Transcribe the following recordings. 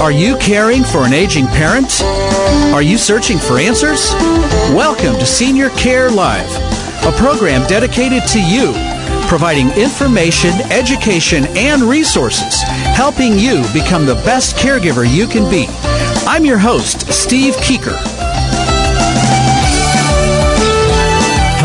Are you caring for an aging parent? Are you searching for answers? Welcome to Senior Care Live, a program dedicated to you, providing information, education, and resources, helping you become the best caregiver you can be. I'm your host, Steve Keeker.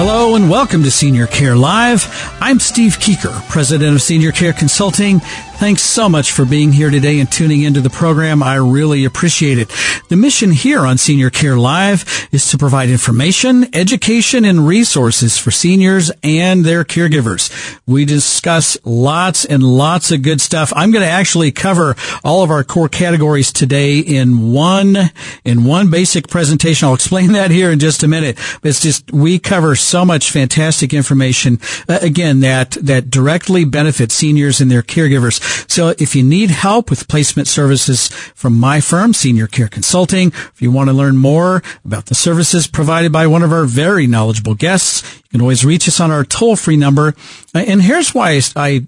Hello and welcome to Senior Care Live. I'm Steve Keeker, President of Senior Care Consulting. Thanks so much for being here today and tuning into the program. I really appreciate it. The mission here on Senior Care Live is to provide information, education, and resources for seniors and their caregivers. We discuss lots and lots of good stuff. I'm going to actually cover all of our core categories today in one, in one basic presentation. I'll explain that here in just a minute. It's just, we cover so much fantastic information, uh, again, that, that directly benefits seniors and their caregivers. So if you need help with placement services from my firm, Senior Care Consulting, if you want to learn more about the services provided by one of our very knowledgeable guests, you can always reach us on our toll free number. And here's why I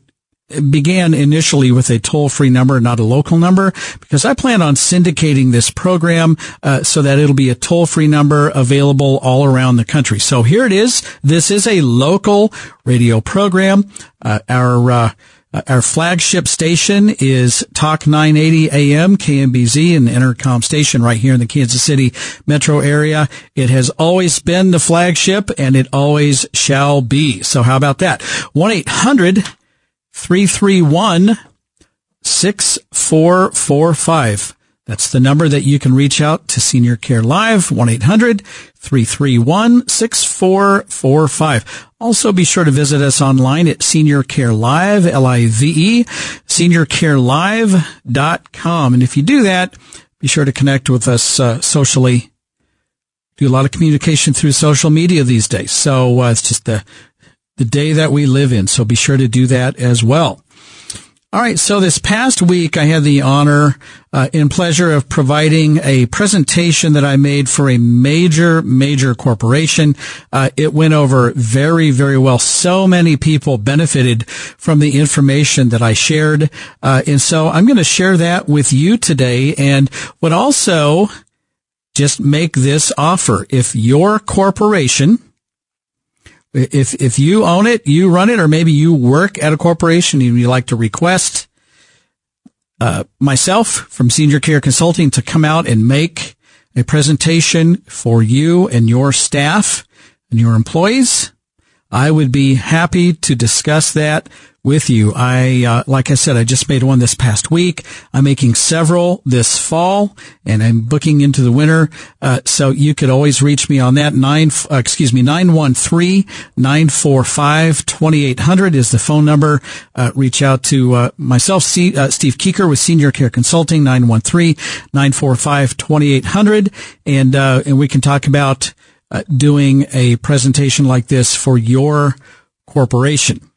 began initially with a toll-free number, not a local number, because I plan on syndicating this program uh, so that it'll be a toll-free number available all around the country. So here it is. This is a local radio program. Uh, our uh, uh, our flagship station is Talk 980 AM KMBZ, an Entercom station right here in the Kansas City metro area. It has always been the flagship and it always shall be. So how about that? 1-800-331-6445. That's the number that you can reach out to Senior Care Live, 1-800-331-6445. Also be sure to visit us online at Senior Care Live, L-I-V-E, seniorcarelive.com. And if you do that, be sure to connect with us uh, socially. Do a lot of communication through social media these days. So uh, it's just the, the day that we live in. So be sure to do that as well. All right. So this past week, I had the honor uh, and pleasure of providing a presentation that I made for a major, major corporation. Uh, it went over very, very well. So many people benefited from the information that I shared. Uh, and so I'm going to share that with you today and would also just make this offer. If your corporation, if, if you own it, you run it, or maybe you work at a corporation and you like to request, uh, myself from Senior Care Consulting to come out and make a presentation for you and your staff and your employees, I would be happy to discuss that with you. I, uh, like I said, I just made one this past week. I'm making several this fall and I'm booking into the winter. Uh, so you could always reach me on that nine, uh, excuse me, 913-945-2800 is the phone number. Uh, reach out to, uh, myself, C, uh, Steve Keeker with Senior Care Consulting, 913-945-2800. And, and we can talk about, doing a presentation like this for your corporation.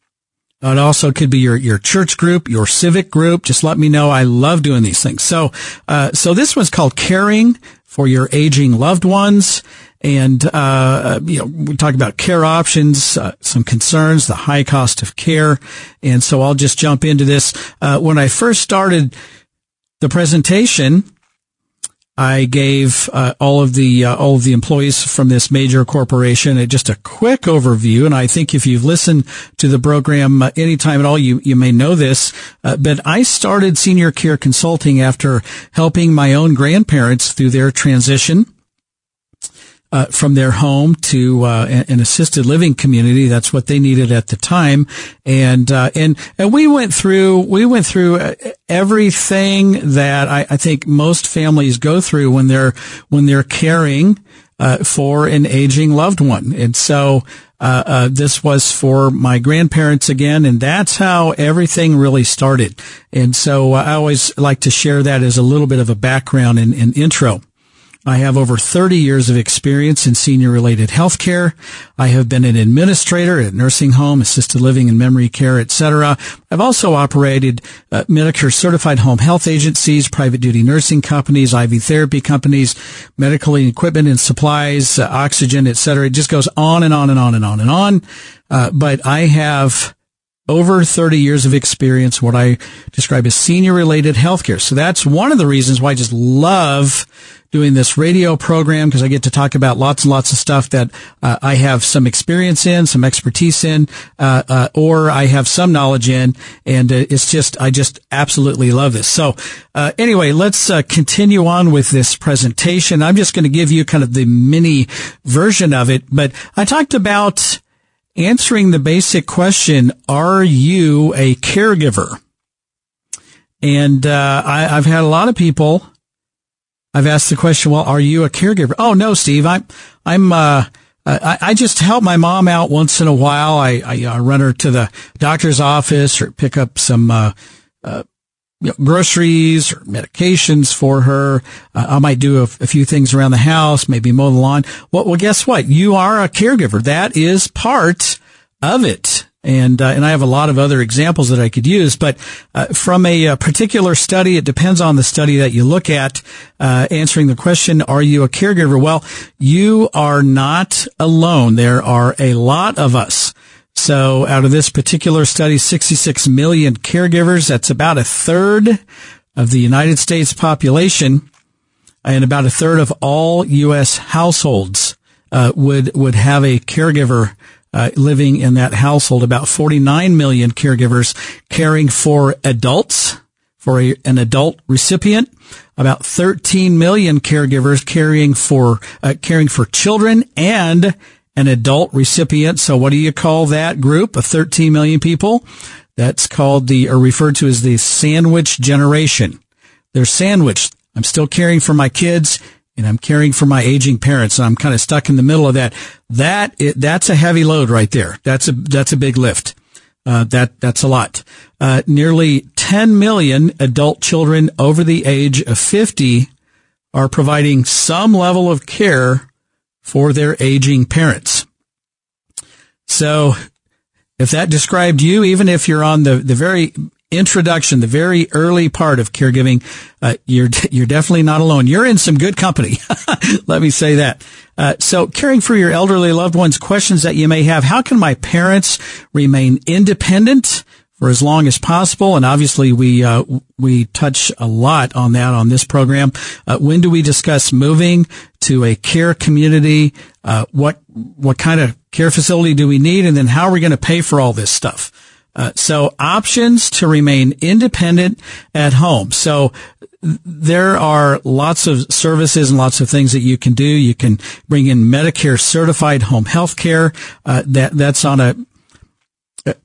It also could be your, your church group, your civic group. Just let me know. I love doing these things. So, uh, so this one's called caring for your aging loved ones. And, uh, you know, we talk about care options, uh, some concerns, the high cost of care. And so I'll just jump into this. Uh, when I first started the presentation, I gave uh, all of the uh, all of the employees from this major corporation just a quick overview, and I think if you've listened to the program uh, anytime at all, you you may know this. Uh, but I started senior care consulting after helping my own grandparents through their transition uh, from their home to uh, an assisted living community. That's what they needed at the time, and uh, and and we went through we went through uh, everything that I, I think most families go through when they're when they're caring uh, for an aging loved one. And so, uh, this was for my grandparents again, and that's how everything really started. And so I always like to share that as a little bit of a background and, and intro. I have over 30 years of experience in senior related healthcare. I have been an administrator at nursing home, assisted living and memory care, etc. I've also operated uh, Medicare certified home health agencies, private duty nursing companies, IV therapy companies, medical equipment and supplies, uh, oxygen, etc. It just goes on and on and on and on and on. Uh, but I have over 30 years of experience, what I describe as senior related healthcare. So that's one of the reasons why I just love doing this radio program because I get to talk about lots and lots of stuff that uh, I have some experience in, some expertise in, uh, uh, or I have some knowledge in, and uh, it's just I just absolutely love this. So uh, anyway, let's uh, continue on with this presentation. I'm just going to give you kind of the mini version of it, but I talked about answering the basic question: Are you a caregiver? And I, I've had a lot of people I've asked the question, well, are you a caregiver? Oh, no, Steve, I'm, I'm, uh, I, I just help my mom out once in a while. I, I uh, run her to the doctor's office or pick up some, uh, uh, you know, groceries or medications for her. Uh, I might do a, a, few things around the house, maybe mow the lawn. Well, well, guess what? You are a caregiver. That is part of it and uh, and I have a lot of other examples that I could use. But uh, from a, a, uh, particular study, it depends on the study that you look at. Uh, answering the question, "Are you a caregiver?" Well, you are not alone. There are a lot of us. So, out of this particular study, 66 million caregivers. That's about a third of the United States population, and about a third of all U.S. households uh, would would have a caregiver uh, living in that household, about 49 million caregivers caring for adults, for a, an adult recipient, about 13 million caregivers caring for, uh, caring for children and an adult recipient. So what do you call that group of 13 million people? That's called the, or referred to as the sandwich generation. They're sandwiched. I'm still caring for my kids and I'm caring for my aging parents I'm kind of stuck in the middle of that. That, it, that's a heavy load right there. That's a, that's a big lift. Uh, that, that's a lot. Uh, nearly 10 million adult children over the age of 50 are providing some level of care for their aging parents. So if that described you, even if you're on the, the very introduction, the very early part of caregiving, uh, you're you're definitely not alone. You're in some good company. Let me say that. Uh, so, caring for your elderly loved ones, questions that you may have: How can my parents remain independent? For as long as possible, and obviously we uh, we touch a lot on that on this program. Uh, when do we discuss moving to a care community? Uh, what what kind of care facility do we need, and then how are we going to pay for all this stuff? Uh, so options to remain independent at home. So there are lots of services and lots of things that you can do. You can bring in Medicare certified home health care. Uh, that, that's on a,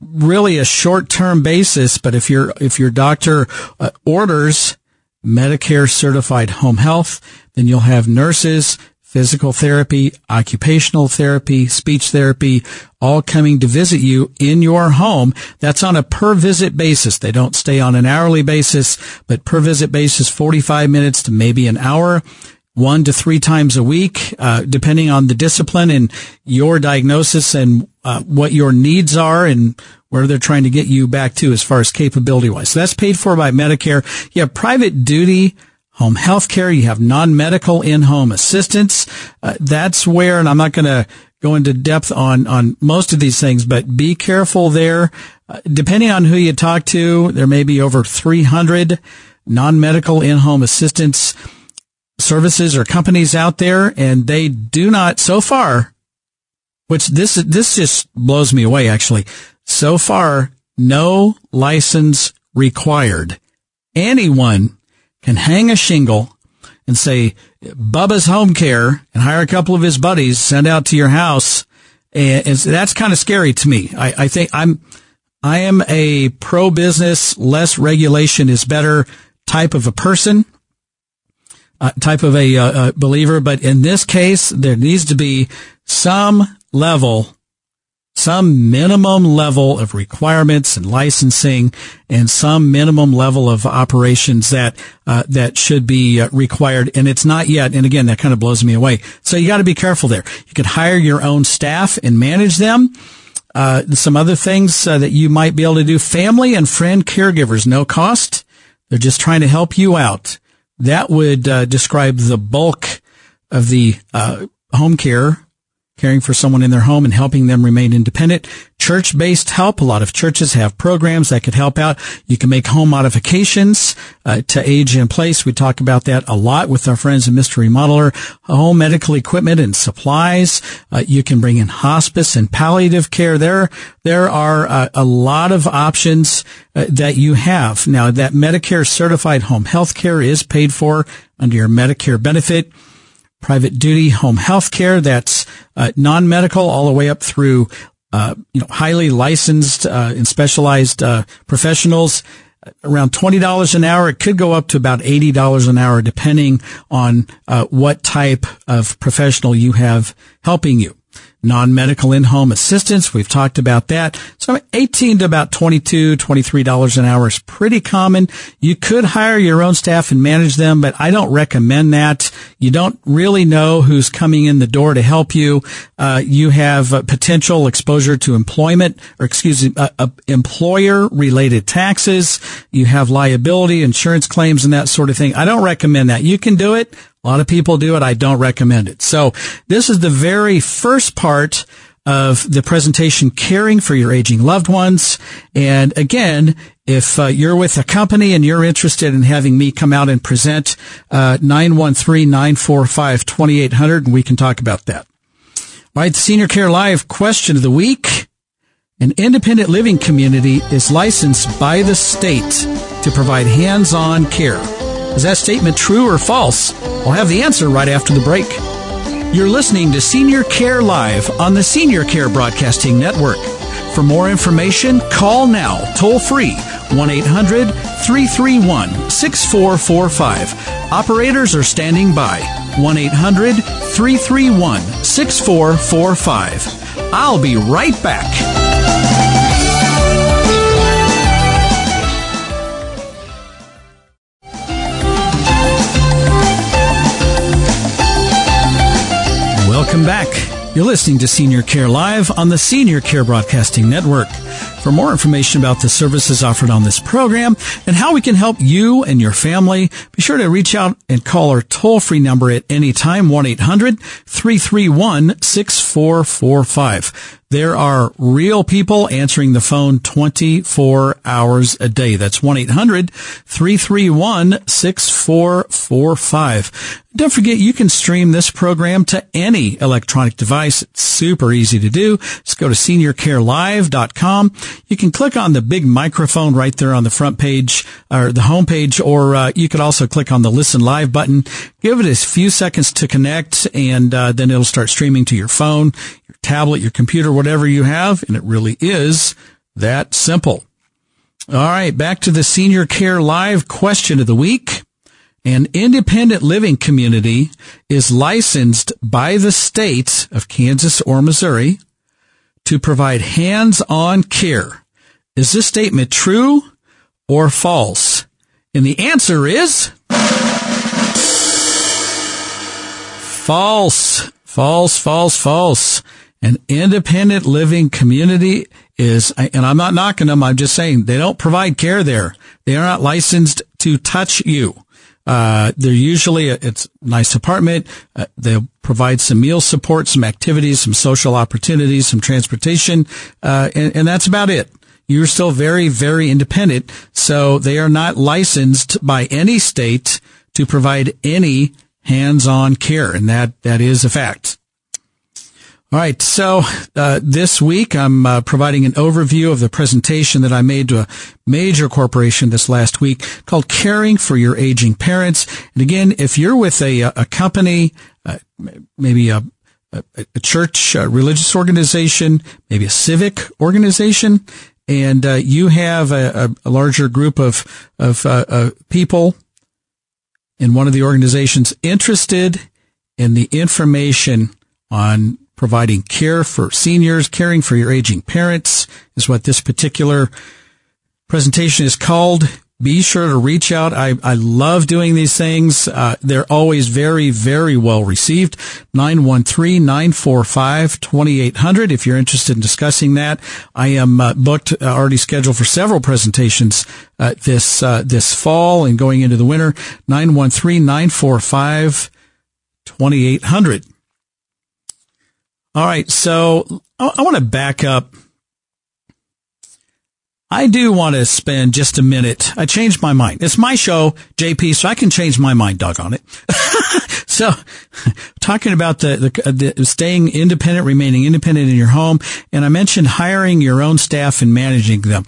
really a short-term basis, but if your if your doctor uh, orders Medicare certified home health, then you'll have nurses physical therapy, occupational therapy, speech therapy, all coming to visit you in your home. That's on a per visit basis. They don't stay on an hourly basis, but per visit basis, 45 minutes to maybe an hour one to three times a week, uh, depending on the discipline and your diagnosis and uh, what your needs are and where they're trying to get you back to as far as capability wise. So that's paid for by Medicare. You have private duty home health care. You have non-medical in-home assistance. Uh, that's where, and I'm not going to go into depth on, on most of these things, but be careful there. Uh, depending on who you talk to, there may be over 300 non-medical in-home assistance services or companies out there, and they do not, so far, which this, this just blows me away actually. So far, no license required. Anyone can hang a shingle and say Bubba's Home Care and hire a couple of his buddies, send out to your house. And, that's kind of scary to me. I, I think I'm, I am a pro business, less regulation is better type of a person. Uh, type of a uh, believer, but in this case, there needs to be some level some minimum level of requirements and licensing and some minimum level of operations that uh, that should be uh, required. And it's not yet and again that kind of blows me away. So you got to be careful there. You could hire your own staff and manage them. Uh, some other things uh, that you might be able to do family and friend caregivers no cost. They're just trying to help you out that would uh, describe the bulk of the uh, home care caring for someone in their home and helping them remain independent. Church-based help. A lot of churches have programs that could help out. You can make home modifications uh, to age in place. We talk about that a lot with our friends at Mystery Modeler. Home medical equipment and supplies. Uh, you can bring in hospice and palliative care. There, there are uh, a lot of options uh, that you have. Now, that Medicare certified home health care is paid for under your Medicare benefit private duty home health care that's uh, non-medical all the way up through uh, you know highly licensed uh, and specialized uh, professionals. Around $20 an hour it could go up to about $80 an hour depending on uh, what type of professional you have helping you non-medical in-home assistance. We've talked about that. So 18 to about 22, $23 an hour is pretty common. You could hire your own staff and manage them, but I don't recommend that. You don't really know who's coming in the door to help you. Uh, you have uh, potential exposure to employment or excuse me, uh employer related taxes. You have liability, insurance claims and that sort of thing. I don't recommend that. You can do it. A lot of people do it. I don't recommend it. So this is the very first part of the presentation, caring for your aging loved ones. And again, if uh, you're with a company and you're interested in having me come out and present, uh, 913-945-2800 and we can talk about that. All right. Senior Care Live question of the week. An independent living community is licensed by the state to provide hands-on care. Is that statement true or false? I'll have the answer right after the break. You're listening to Senior Care Live on the Senior Care Broadcasting Network. For more information, call now, toll free, 1 800 331 6445. Operators are standing by, 1 800 331 6445. I'll be right back. Welcome back. You're listening to Senior Care Live on the Senior Care Broadcasting Network. For more information about the services offered on this program and how we can help you and your family, be sure to reach out and call our toll free number at any time, 1-800-331-6445. There are real people answering the phone 24 hours a day. That's 1-800-331-6445. Don't forget you can stream this program to any electronic device. It's super easy to do. Just go to seniorcarelive.com. You can click on the big microphone right there on the front page or the home page, or uh, you could also click on the listen live button. Give it a few seconds to connect and uh, then it'll start streaming to your phone, tablet, your computer, whatever you have. And it really is that simple. All right. Back to the senior care live question of the week. An independent living community is licensed by the states of Kansas or Missouri to provide hands-on care. Is this statement true or false? And the answer is false, false, false, false. An independent living community is, and I'm not knocking them. I'm just saying they don't provide care there. They are not licensed to touch you. Uh, they're usually, a, it's a nice apartment. Uh, they'll provide some meal support, some activities, some social opportunities, some transportation, uh, and, and that's about it. You're still very, very independent. So they are not licensed by any state to provide any hands-on care. And that, that is a fact. All right. So, uh, this week I'm uh, providing an overview of the presentation that I made to a major corporation this last week called Caring for Your Aging Parents. And again, if you're with a, a company, uh, maybe a, a, church, a religious organization, maybe a civic organization, and uh, you have a, a, larger group of, of uh, uh, people in one of the organizations interested in the information on providing care for seniors, caring for your aging parents is what this particular presentation is called be sure to reach out. I, I love doing these things. Uh, they're always very, very well received. 913-945-2800 if you're interested in discussing that. I am uh, booked, uh, already scheduled for several presentations uh, this uh, this fall and going into the winter. 913-945-2800. All right, so I, I want to back up I do want to spend just a minute. I changed my mind. It's my show, JP, so I can change my mind, dog on it. so talking about the, the, the, staying independent, remaining independent in your home. And I mentioned hiring your own staff and managing them.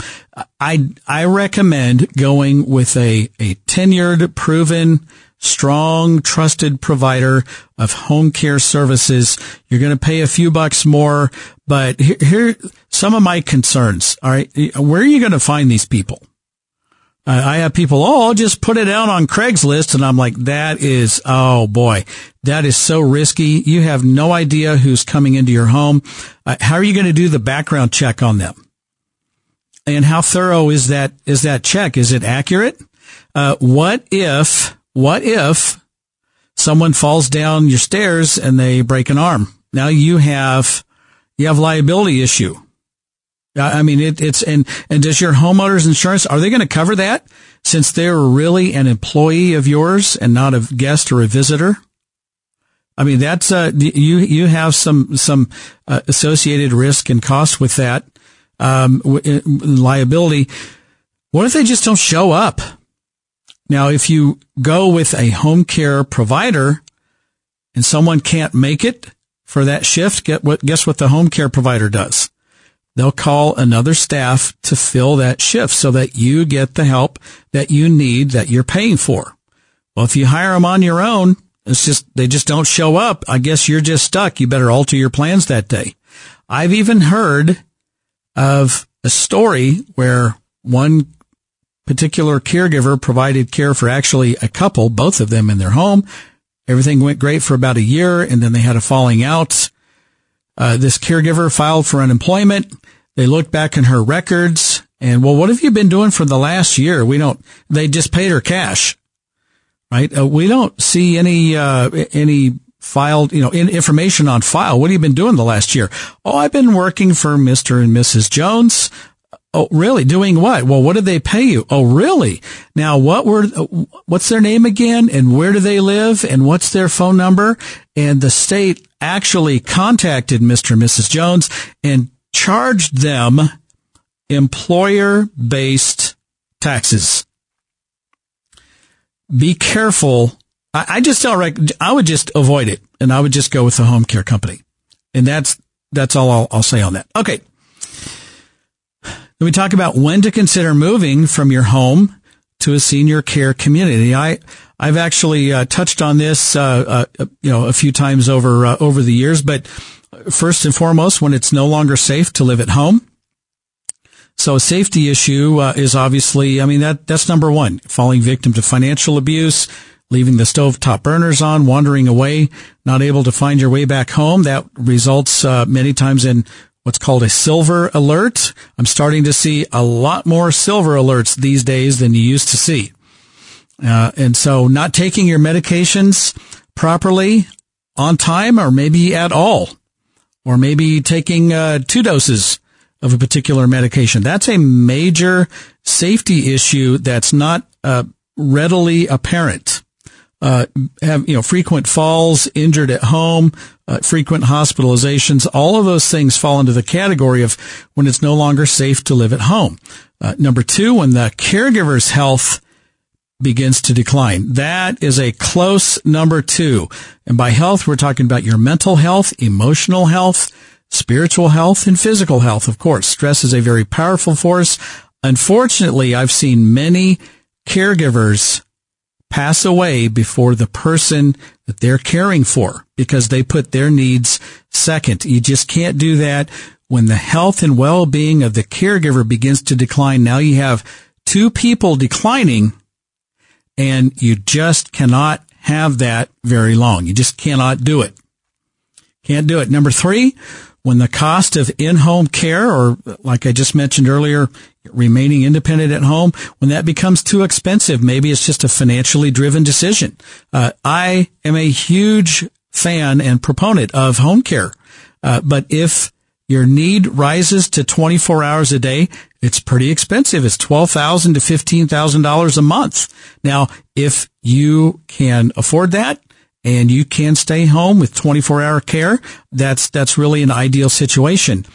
I, I recommend going with a, a tenured, proven, strong, trusted provider of home care services. You're going to pay a few bucks more, but here, here some of my concerns. All right. Where are you going to find these people? I have people, oh, I'll just put it out on Craigslist. And I'm like, that is, oh boy, that is so risky. You have no idea who's coming into your home. Uh, how are you going to do the background check on them? And how thorough is that, is that check? Is it accurate? Uh, what if what if someone falls down your stairs and they break an arm? Now you have, you have liability issue. I mean, it, it's, and, and does your homeowner's insurance, are they going to cover that since they're really an employee of yours and not a guest or a visitor? I mean, that's, uh, you, you have some, some, uh, associated risk and cost with that, um, liability. What if they just don't show up? Now, if you go with a home care provider and someone can't make it for that shift, get what, guess what the home care provider does? They'll call another staff to fill that shift so that you get the help that you need that you're paying for. Well, if you hire them on your own, it's just, they just don't show up. I guess you're just stuck. You better alter your plans that day. I've even heard of a story where one particular caregiver provided care for actually a couple, both of them in their home. Everything went great for about a year and then they had a falling out. Uh, this caregiver filed for unemployment. They looked back in her records and, well, what have you been doing for the last year? We don't, they just paid her cash, right? Uh, we don't see any, uh, any filed, you know, in information on file. What have you been doing the last year? Oh, I've been working for Mr. and Mrs. Jones. Oh, really? Doing what? Well, what did they pay you? Oh, really? Now, what were, what's their name again? And where do they live? And what's their phone number? And the state actually contacted Mr. and Mrs. Jones and charged them employer based taxes. Be careful. I, I just rec- I would just avoid it and I would just go with the home care company. And that's, that's all I'll, I'll say on that. Okay. Then we talk about when to consider moving from your home to a senior care community. I, I've actually uh, touched on this, uh, uh, you know, a few times over, uh, over the years, but first and foremost, when it's no longer safe to live at home. So a safety issue uh, is obviously, I mean, that, that's number one, falling victim to financial abuse, leaving the stovetop burners on, wandering away, not able to find your way back home. That results uh, many times in what's called a silver alert. I'm starting to see a lot more silver alerts these days than you used to see. Uh, and so not taking your medications properly on time or maybe at all, or maybe taking uh, two doses of a particular medication. That's a major safety issue that's not uh, readily apparent uh, have you know frequent falls, injured at home, uh, frequent hospitalizations. All of those things fall into the category of when it's no longer safe to live at home. Uh, number two, when the caregiver's health begins to decline. That is a close number two. And by health, we're talking about your mental health, emotional health, spiritual health, and physical health. Of course, stress is a very powerful force. Unfortunately, I've seen many caregivers pass away before the person that they're caring for because they put their needs second. You just can't do that when the health and well-being of the caregiver begins to decline. Now you have two people declining. and you just cannot have that very long. You just cannot do it. Can't do it. Number three, when the cost of in-home care or like I just mentioned earlier, remaining independent at home, when that becomes too expensive, maybe it's just a financially driven decision. Uh, I am a huge fan and proponent of home care. Uh, but if your need rises to 24 hours a day, it's pretty expensive. It's 12,000 to $15,000 a month. Now, if you can afford that, and you can stay home with 24 hour care, that's, that's really an ideal situation.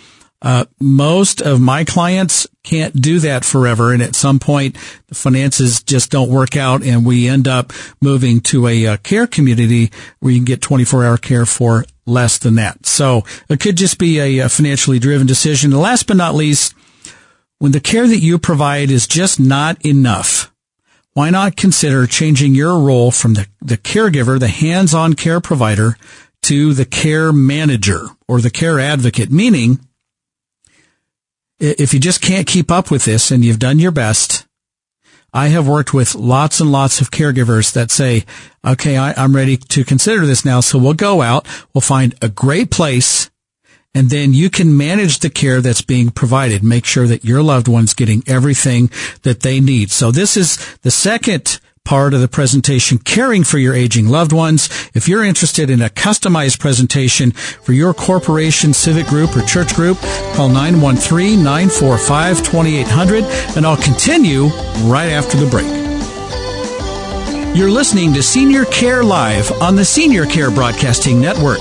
Uh, most of my clients can't do that forever. And at some point, the finances just don't work out and we end up moving to a, a uh, care community where you can get 24 hour care for less than that. So it could just be a, a financially driven decision. Last but not least, when the care that you provide is just not enough, why not consider changing your role from the, the caregiver, the hands-on care provider, to the care manager or the care advocate? Meaning, if you just can't keep up with this and you've done your best, I have worked with lots and lots of caregivers that say, okay, I, am ready to consider this now. So we'll go out, we'll find a great place and then you can manage the care that's being provided. Make sure that your loved one's getting everything that they need. So this is the second part of the presentation, caring for your aging loved ones. If you're interested in a customized presentation for your corporation, civic group, or church group, call 913-945-2800 and I'll continue right after the break. You're listening to Senior Care Live on the Senior Care Broadcasting Network.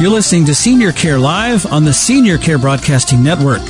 You're listening to Senior Care Live on the Senior Care Broadcasting Network.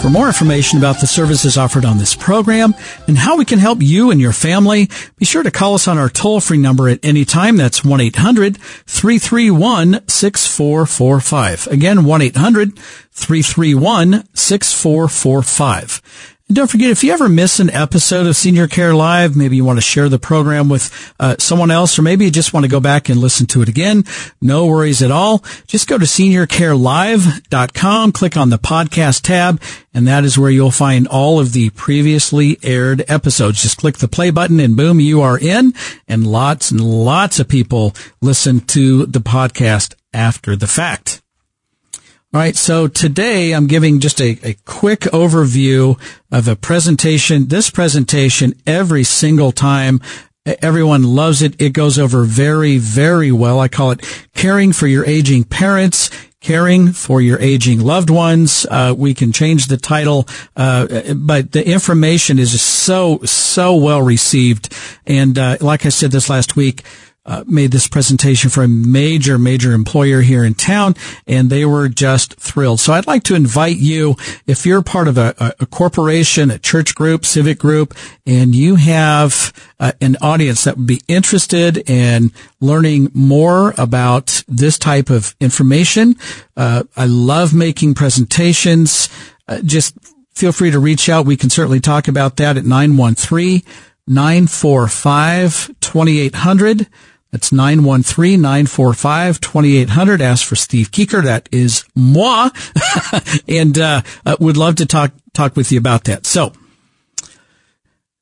For more information about the services offered on this program and how we can help you and your family, be sure to call us on our toll-free number at any time. That's 1-800-331-6445. Again, 1-800-331-6445. And don't forget, if you ever miss an episode of Senior Care Live, maybe you want to share the program with uh, someone else, or maybe you just want to go back and listen to it again, no worries at all. Just go to seniorcarelive.com, click on the podcast tab, and that is where you'll find all of the previously aired episodes. Just click the play button and boom, you are in, and lots and lots of people listen to the podcast after the fact. All right. So today I'm giving just a, a quick overview of a presentation. This presentation every single time Everyone loves it. It goes over very, very well. I call it caring for your aging parents, caring for your aging loved ones. Uh, we can change the title, uh, but the information is so, so well received. And, uh, like I said this last week, uh, made this presentation for a major, major employer here in town, and they were just thrilled. So I'd like to invite you, if you're part of a, a corporation, a church group, civic group, and you have uh, an audience that would be interested in learning more about this type of information, uh, I love making presentations. Uh, just feel free to reach out. We can certainly talk about that at 913 945 2800. That's 913-945-2800. Ask for Steve Keeker. That is moi. and, uh, uh, would love to talk, talk with you about that. So,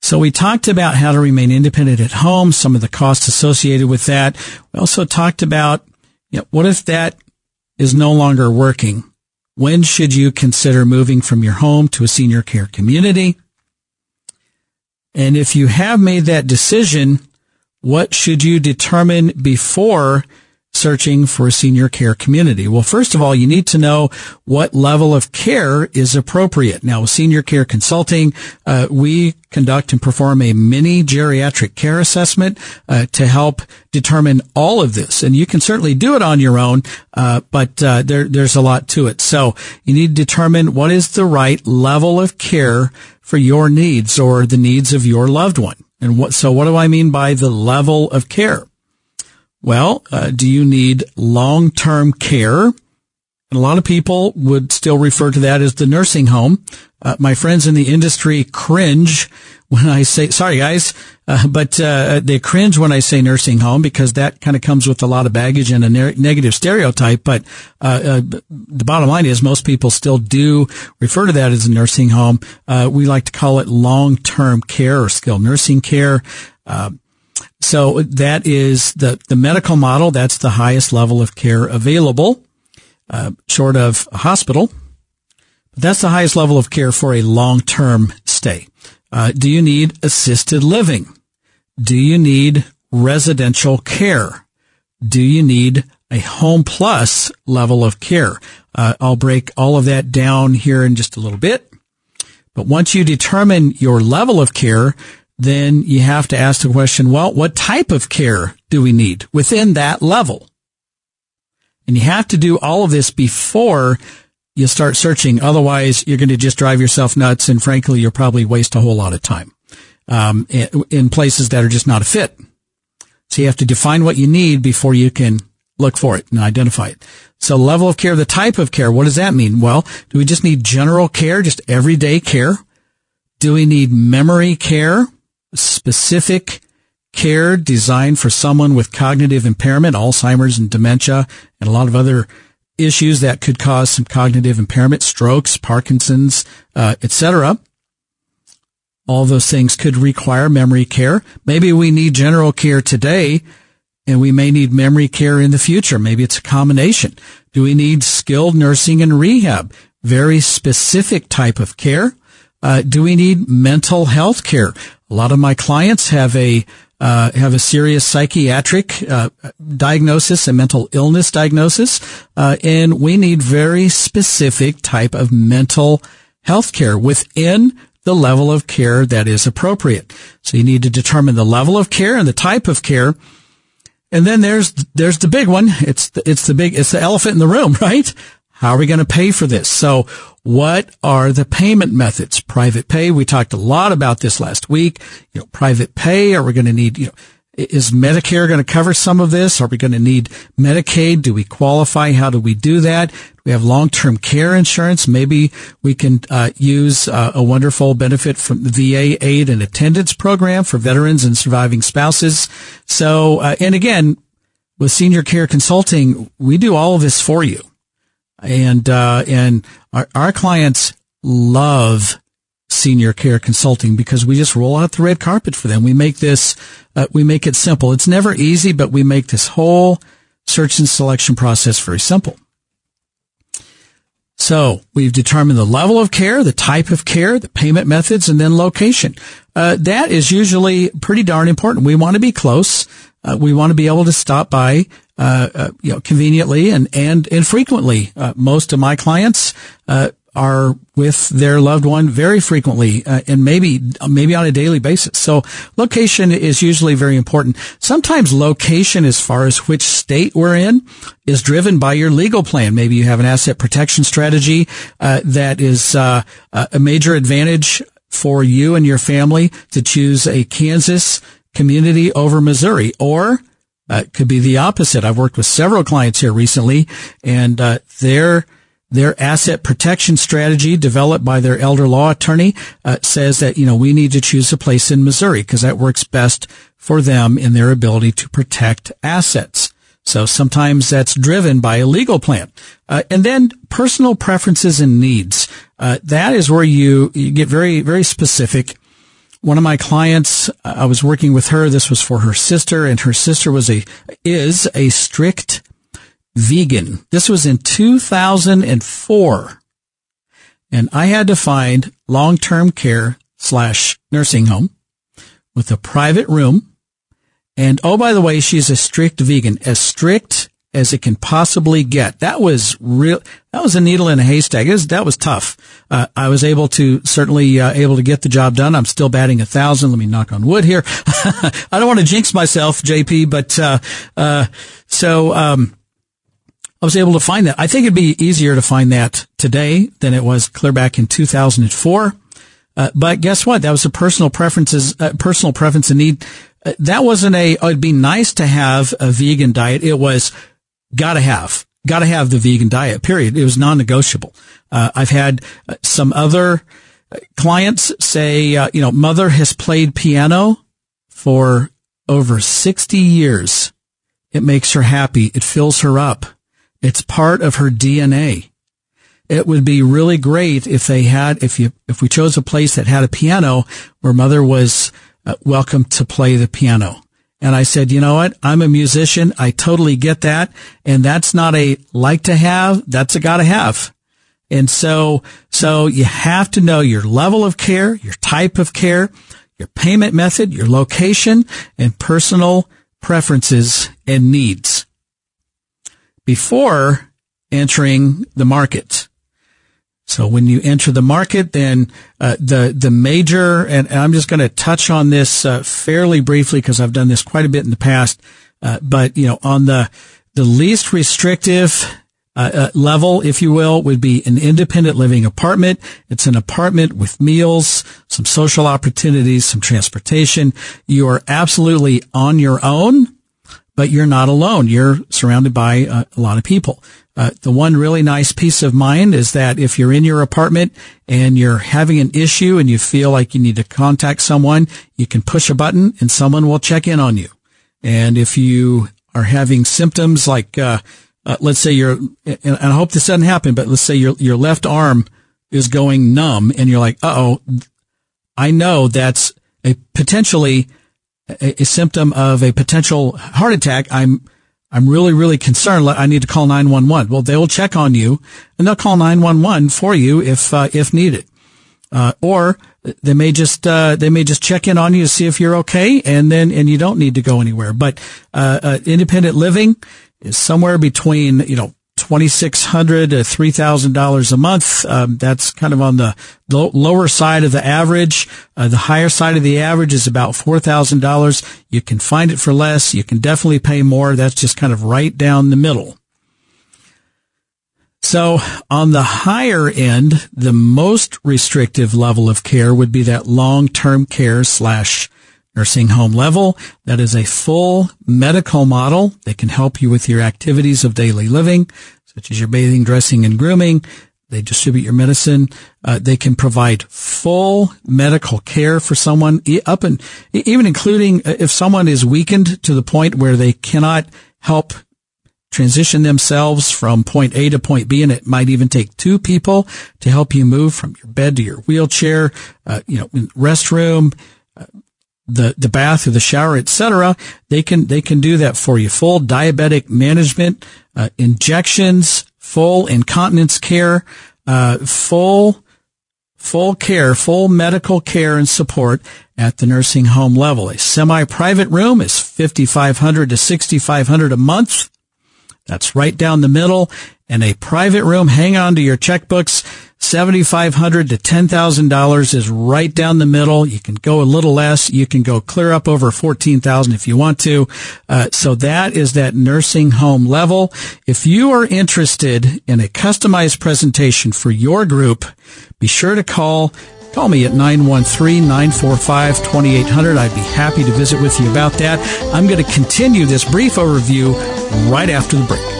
so we talked about how to remain independent at home, some of the costs associated with that. We also talked about, you know, what if that is no longer working? When should you consider moving from your home to a senior care community? And if you have made that decision, what should you determine before searching for a senior care community? Well, first of all, you need to know what level of care is appropriate. Now, with senior care consulting, uh, we conduct and perform a mini geriatric care assessment uh, to help determine all of this. And you can certainly do it on your own, uh, but uh, there, there's a lot to it. So you need to determine what is the right level of care for your needs or the needs of your loved one. And what, so what do I mean by the level of care? Well, uh, do you need long-term care? And a lot of people would still refer to that as the nursing home. Uh, my friends in the industry cringe when I say, sorry guys, uh, but uh, they cringe when I say nursing home because that kind of comes with a lot of baggage and a ne- negative stereotype. But uh, uh the bottom line is most people still do refer to that as a nursing home. Uh, we like to call it long-term care or skilled nursing care. So that is the, the medical model. That's the highest level of care available, short of a hospital. That's the highest level of care for a long-term stay. Uh, do you need assisted living? Do you need residential care? Do you need a home plus level of care? Uh, I'll break all of that down here in just a little bit. But once you determine your level of care, then you have to ask the question, well, what type of care do we need within that level? And you have to do all of this before you start searching. Otherwise, you're going to just drive yourself nuts. And frankly, you'll probably waste a whole lot of time, um, in places that are just not a fit. So you have to define what you need before you can look for it and identify it. So level of care, the type of care, what does that mean? Well, do we just need general care, just everyday care? Do we need memory care, specific care designed for someone with cognitive impairment, Alzheimer's and dementia, and a lot of other issues that could cause some cognitive impairment, strokes, Parkinson's, uh, etc. All those things could require memory care. Maybe we need general care today and we may need memory care in the future. Maybe it's a combination. Do we need skilled nursing and rehab? Very specific type of care. Uh, do we need mental health care? A lot of my clients have a uh, have a serious psychiatric uh, diagnosis, a mental illness diagnosis, uh, and we need very specific type of mental health care within the level of care that is appropriate. So you need to determine the level of care and the type of care. And then there's, there's the big one. It's the, it's the big, it's the elephant in the room, right? How are we going to pay for this? So what are the payment methods? Private pay. We talked a lot about this last week. You know, private pay. Are we going to need, you know, is Medicare going to cover some of this? Are we going to need Medicaid? Do we qualify? How do we do that? We have long-term care insurance. Maybe we can uh, use uh, a wonderful benefit from the VA aid and attendance program for veterans and surviving spouses. So, uh, and again, with senior care consulting, we do all of this for you and uh, and our, our clients love senior care consulting because we just roll out the red carpet for them. We make this, uh, we make it simple. It's never easy, but we make this whole search and selection process very simple. So we've determined the level of care, the type of care, the payment methods, and then location. Uh, that is usually pretty darn important. We want to be close. Uh, we want to be able to stop by uh, uh, you know, conveniently and and and frequently. Uh, most of my clients uh, are with their loved one very frequently, uh, and maybe maybe on a daily basis. So location is usually very important. Sometimes location, as far as which state we're in, is driven by your legal plan. Maybe you have an asset protection strategy that is a major advantage for you and your family to choose a Kansas community over Missouri, or uh, it could be the opposite. I've worked with several clients here recently, and uh, their their asset protection strategy developed by their elder law attorney uh, says that you know we need to choose a place in Missouri because that works best for them in their ability to protect assets. So sometimes that's driven by a legal plan, uh, and then personal preferences and needs. Uh, that is where you you get very very specific one of my clients, I was working with her. This was for her sister and her sister was a, is a strict vegan. This was in 2004. And I had to find long-term care slash nursing home with a private room. And oh, by the way, she's a strict vegan, as strict as it can possibly get. That was real. That was a needle in a haystack. Was, that was tough. Uh, I was able to certainly uh, able to get the job done. I'm still batting a thousand. Let me knock on wood here. I don't want to jinx myself, JP, but uh, uh, so um, I was able to find that. I think it'd be easier to find that today than it was clear back in 2004. Uh, but guess what? That was a personal preferences, uh, personal preference and need. that wasn't a, oh, it'd be nice to have a vegan diet. It was gotta have, gotta have the vegan diet, period. It was non-negotiable. Uh, I've had uh, some other clients say, uh, you know, mother has played piano for over 60 years. It makes her happy. It fills her up. It's part of her DNA. It would be really great if they had, if you, if we chose a place that had a piano where mother was uh, welcome to play the piano. And I said, you know what? I'm a musician. I totally get that. And that's not a like to have. That's a gotta have. And so, so you have to know your level of care, your type of care, your payment method, your location, and personal preferences and needs before entering the market. So when you enter the market, then uh, the the major and, I'm just going to touch on this uh, fairly briefly because I've done this quite a bit in the past. Uh, but you know, on the the least restrictive uh, uh, level, if you will, would be an independent living apartment. It's an apartment with meals, some social opportunities, some transportation. You are absolutely on your own, but you're not alone. You're surrounded by uh, a lot of people. Uh, the one really nice peace of mind is that if you're in your apartment and you're having an issue and you feel like you need to contact someone, you can push a button and someone will check in on you. And if you are having symptoms like, uh, uh, let's say you're, and I hope this doesn't happen, but let's say your, your left arm is going numb and you're like, oh, I know that's a potentially a, a, symptom of a potential heart attack. I'm, I'm really, really concerned. I need to call 911. Well, they will check on you and they'll call 911 for you if, uh, if needed. Uh, or they may just, uh, they may just check in on you to see if you're okay and then, and you don't need to go anywhere. But, uh, uh, independent living, is somewhere between, you know, 2,600 to $3,000 a month. Um, that's kind of on the lower side of the average. Uh, the higher side of the average is about $4,000. You can find it for less. You can definitely pay more. That's just kind of right down the middle. So on the higher end, the most restrictive level of care would be that long-term care slash nursing home level. That is a full medical model that can help you with your activities of daily living, such as your bathing, dressing, and grooming. They distribute your medicine. Uh, they can provide full medical care for someone up and even including uh, if someone is weakened to the point where they cannot help transition themselves from point A to point B, and it might even take two people to help you move from your bed to your wheelchair, uh, you know, in restroom, the, the bath or the shower, etc. They can, they can do that for you. Full diabetic management, uh, injections, full incontinence care, uh, full, full care, full medical care and support at the nursing home level. A semi-private room is 5500 to 6500 a month. That's right down the middle. And a private room, hang on to your checkbooks, 7,500 to $10,000 is right down the middle. You can go a little less. You can go clear up over 14,000 if you want to. Uh, so that is that nursing home level. If you are interested in a customized presentation for your group, be sure to call Call me at 913-945-2800. I'd be happy to visit with you about that. I'm going to continue this brief overview right after the break.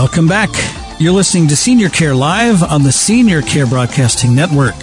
Welcome back. You're listening to Senior Care Live on the Senior Care Broadcasting Network.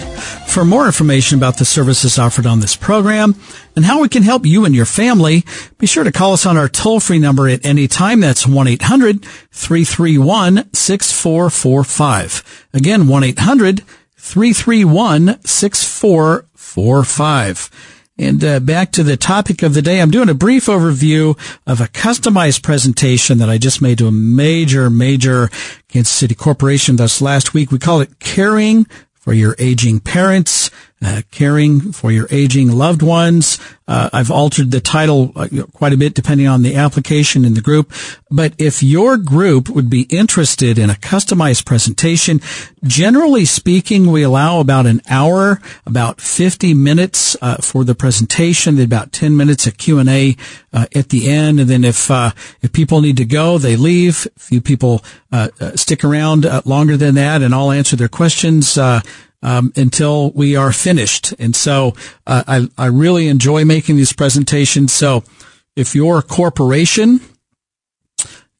For more information about the services offered on this program and how we can help you and your family, be sure to call us on our toll-free number at any time. That's 1-800-331-6445. Again, 1-800-331-6445. And uh, back to the topic of the day, I'm doing a brief overview of a customized presentation that I just made to a major, major Kansas City corporation this last week. We call it Caring for Your Aging Parents. Uh, caring for your aging loved ones. Uh, I've altered the title uh, quite a bit depending on the application in the group. But if your group would be interested in a customized presentation, generally speaking, we allow about an hour, about 50 minutes uh, for the presentation, about 10 minutes of Q&A uh, at the end. And then if, uh, if people need to go, they leave. A few people stick around longer than that and I'll answer their questions um, until we are finished. And so uh, I, I really enjoy making these presentations. So if your corporation,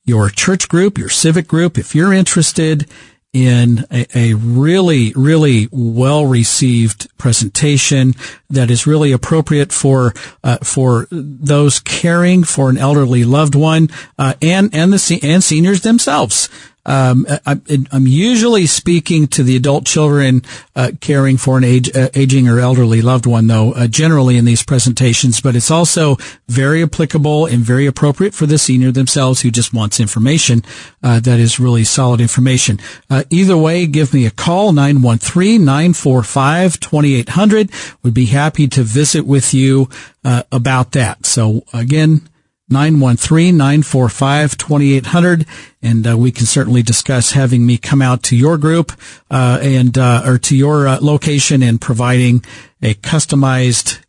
your church group, your civic group, if you're interested in a, a really, really well received presentation that is really appropriate for uh, for those caring for an elderly loved one uh, and and the and seniors themselves. Um, I, am usually speaking to the adult children uh, caring for an age, uh, aging or elderly loved one, though, uh, generally in these presentations, but it's also very applicable and very appropriate for the senior themselves who just wants information uh, that is really solid information. Uh, either way, give me a call, 913-945-2800. We'd be happy to visit with you uh, about that. So again, 913-945-2800 and uh, we can certainly discuss having me come out to your group uh, and uh, or to your uh, location and providing a customized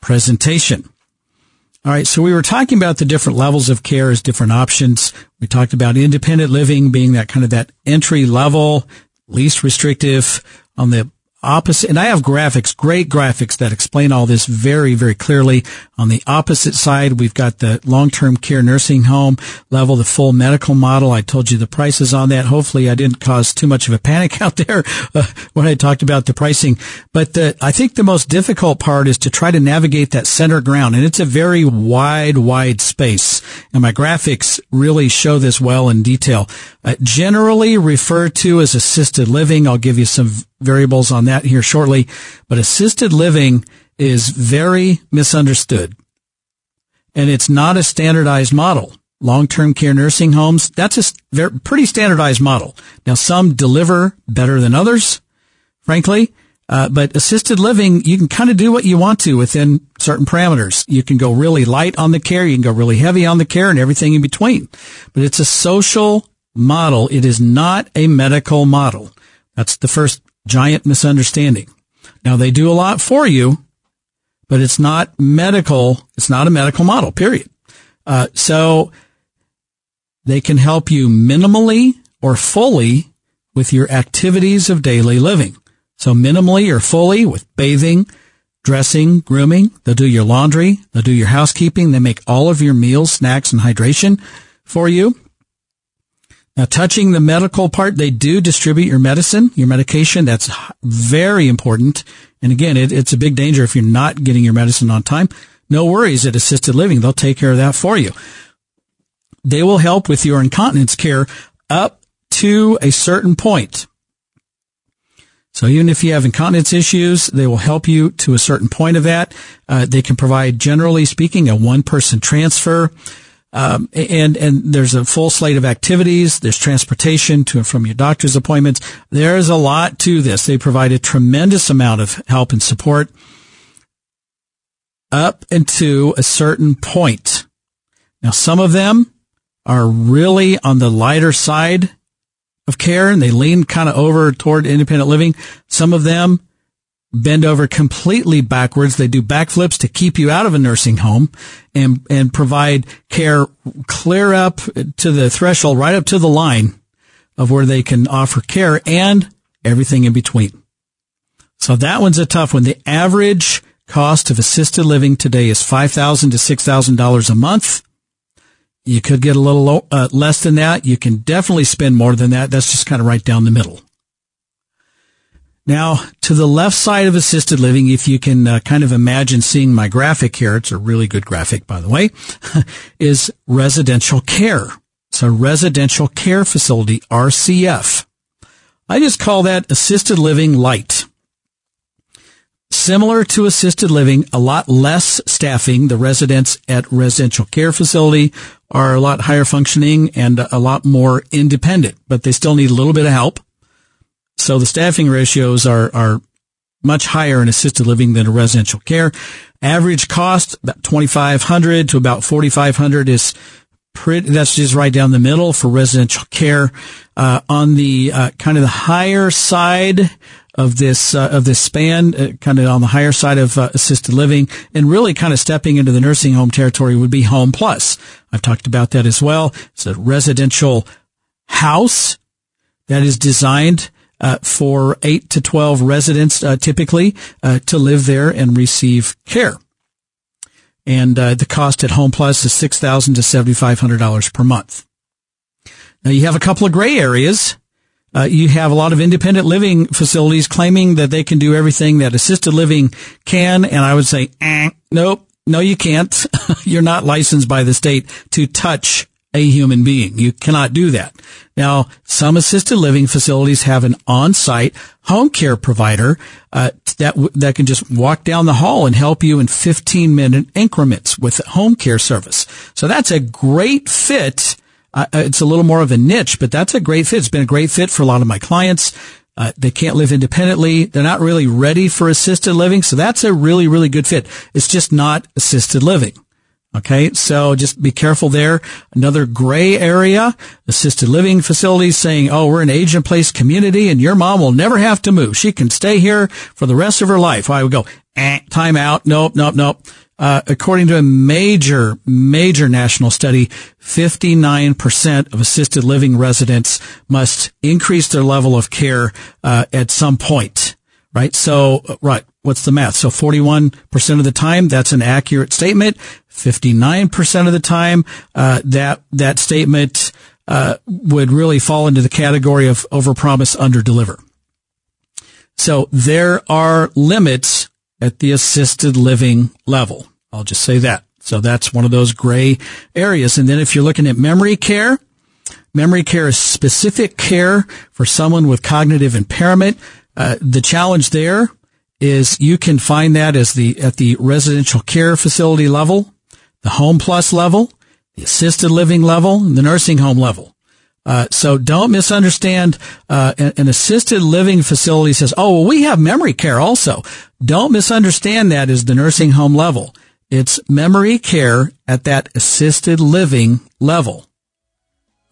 presentation. All right, so we were talking about the different levels of care as different options. We talked about independent living being that kind of that entry level, least restrictive on the opposite, and I have graphics, great graphics that explain all this very, very clearly. On the opposite side, we've got the long-term care nursing home level, the full medical model. I told you the prices on that. Hopefully I didn't cause too much of a panic out there uh, when I talked about the pricing. But the, I think the most difficult part is to try to navigate that center ground. And it's a very wide, wide space. And my graphics really show this well in detail. Uh, generally referred to as assisted living. I'll give you some variables on that here shortly, but assisted living is very misunderstood. And it's not a standardized model. Long-term care nursing homes, that's a very, pretty standardized model. Now some deliver better than others, frankly, uh, but assisted living, you can kind of do what you want to within certain parameters. You can go really light on the care, you can go really heavy on the care and everything in between. But it's a social model. It is not a medical model. That's the first giant misunderstanding. Now they do a lot for you, but it's not medical. It's not a medical model, period. Uh, so they can help you minimally or fully with your activities of daily living. So minimally or fully with bathing, dressing, grooming. They'll do your laundry. They'll do your housekeeping. They make all of your meals, snacks, and hydration for you. Now, touching the medical part, they do distribute your medicine, your medication. That's very important. And again, it, it's a big danger if you're not getting your medicine on time. No worries at assisted living. They'll take care of that for you. They will help with your incontinence care up to a certain point. So even if you have incontinence issues, they will help you to a certain point of that. Uh, they can provide, generally speaking, a one person transfer. Um, and and there's a full slate of activities. There's transportation to and from your doctor's appointments. There's a lot to this. They provide a tremendous amount of help and support up into a certain point. Now, some of them are really on the lighter side of care and they lean kind of over toward independent living. Some of them bend over completely backwards. They do backflips to keep you out of a nursing home and, and provide care clear up to the threshold, right up to the line of where they can offer care and everything in between. So that one's a tough one. The average cost of assisted living today is $5,000 to $6,000 a month. You could get a little uh, less than that. You can definitely spend more than that. That's just kind of right down the middle. Now, to the left side of assisted living, if you can uh, kind of imagine seeing my graphic here, it's a really good graphic, by the way, is residential care. It's a residential care facility, RCF. I just call that assisted living light. Similar to assisted living, a lot less staffing. The residents at residential care facility are a lot higher functioning and a lot more independent, but they still need a little bit of help. So the staffing ratios are, are much higher in assisted living than a residential care. Average cost about 2500 to about 4500 is pretty, that's just right down the middle for residential care. Uh, on the uh, kind of the higher side of this uh, of this span, uh, kind of on the higher side of uh, assisted living, and really kind of stepping into the nursing home territory would be Home Plus. I've talked about that as well. It's a residential house that is designed uh, for eight to twelve residents, typically, to live there and receive care and uh, the cost at Home Plus is 6,000 to seventy five hundred dollars per month. Now you have a couple of gray areas. Uh, you have a lot of independent living facilities claiming that they can do everything that assisted living can, and I would say, eh, nope, no, you can't. You're not licensed by the state to touch a human being. You cannot do that. Now, some assisted living facilities have an on-site home care provider uh, that that can just walk down the hall and help you in 15 minute increments with home care service. So that's a great fit. Uh, uh, it's a little more of a niche, but that's a great fit. It's been a great fit for a lot of my clients. Uh, they can't live independently. They're not really ready for assisted living. So that's a really, really good fit. It's just not assisted living. Okay, so just be careful there. Another gray area, assisted living facilities saying, oh, we're an age in place community and your mom will never have to move. She can stay here for the rest of her life. I would go, eh, time out. Nope, nope, nope. Uh, according to a major, major national study, 59% of assisted living residents must increase their level of care uh, at some point. Right? So, right. What's the math? So 41% of the time, that's an accurate statement. 59% of the time, uh, that, that statement, uh, would really fall into the category of overpromise, underdeliver. So there are limits at the assisted living level. I'll just say that. So that's one of those gray areas. And then if you're looking at memory care, memory care is specific care for someone with cognitive impairment. Uh, the challenge there is you can find that as the at the residential care facility level the Home Plus level, the assisted living level, the nursing home level. Uh, so don't misunderstand. Uh, an, an, assisted living facility says, "Oh, well, we have memory care also." Don't misunderstand that as the nursing home level. It's memory care at that assisted living level.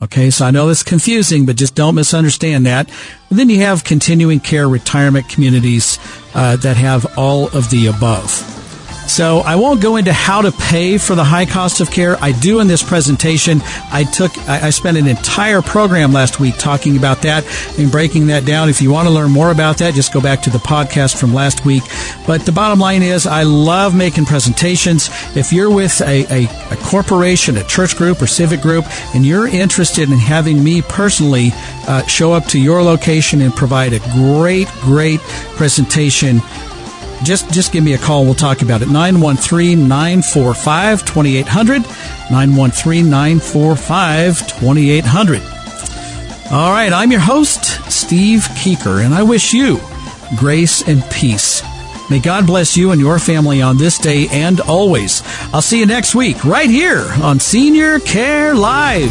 Okay, so I know it's confusing, but just don't misunderstand that. And then you have continuing care retirement communities uh, that have all of the above. So I won't go into how to pay for the high cost of care. I do in this presentation. I took, I, spent an entire program last week talking about that and breaking that down. If you want to learn more about that, just go back to the podcast from last week. But the bottom line is I love making presentations. If you're with a, a, a corporation, a church group or civic group, and you're interested in having me personally uh, show up to your location and provide a great, great presentation, just just give me a call. We'll talk about it. 913-945-2800. 913-945-2800. All right, I'm your host, Steve Keeker, and I wish you grace and peace. May God bless you and your family on this day and always. I'll see you next week right here on Senior Care Live.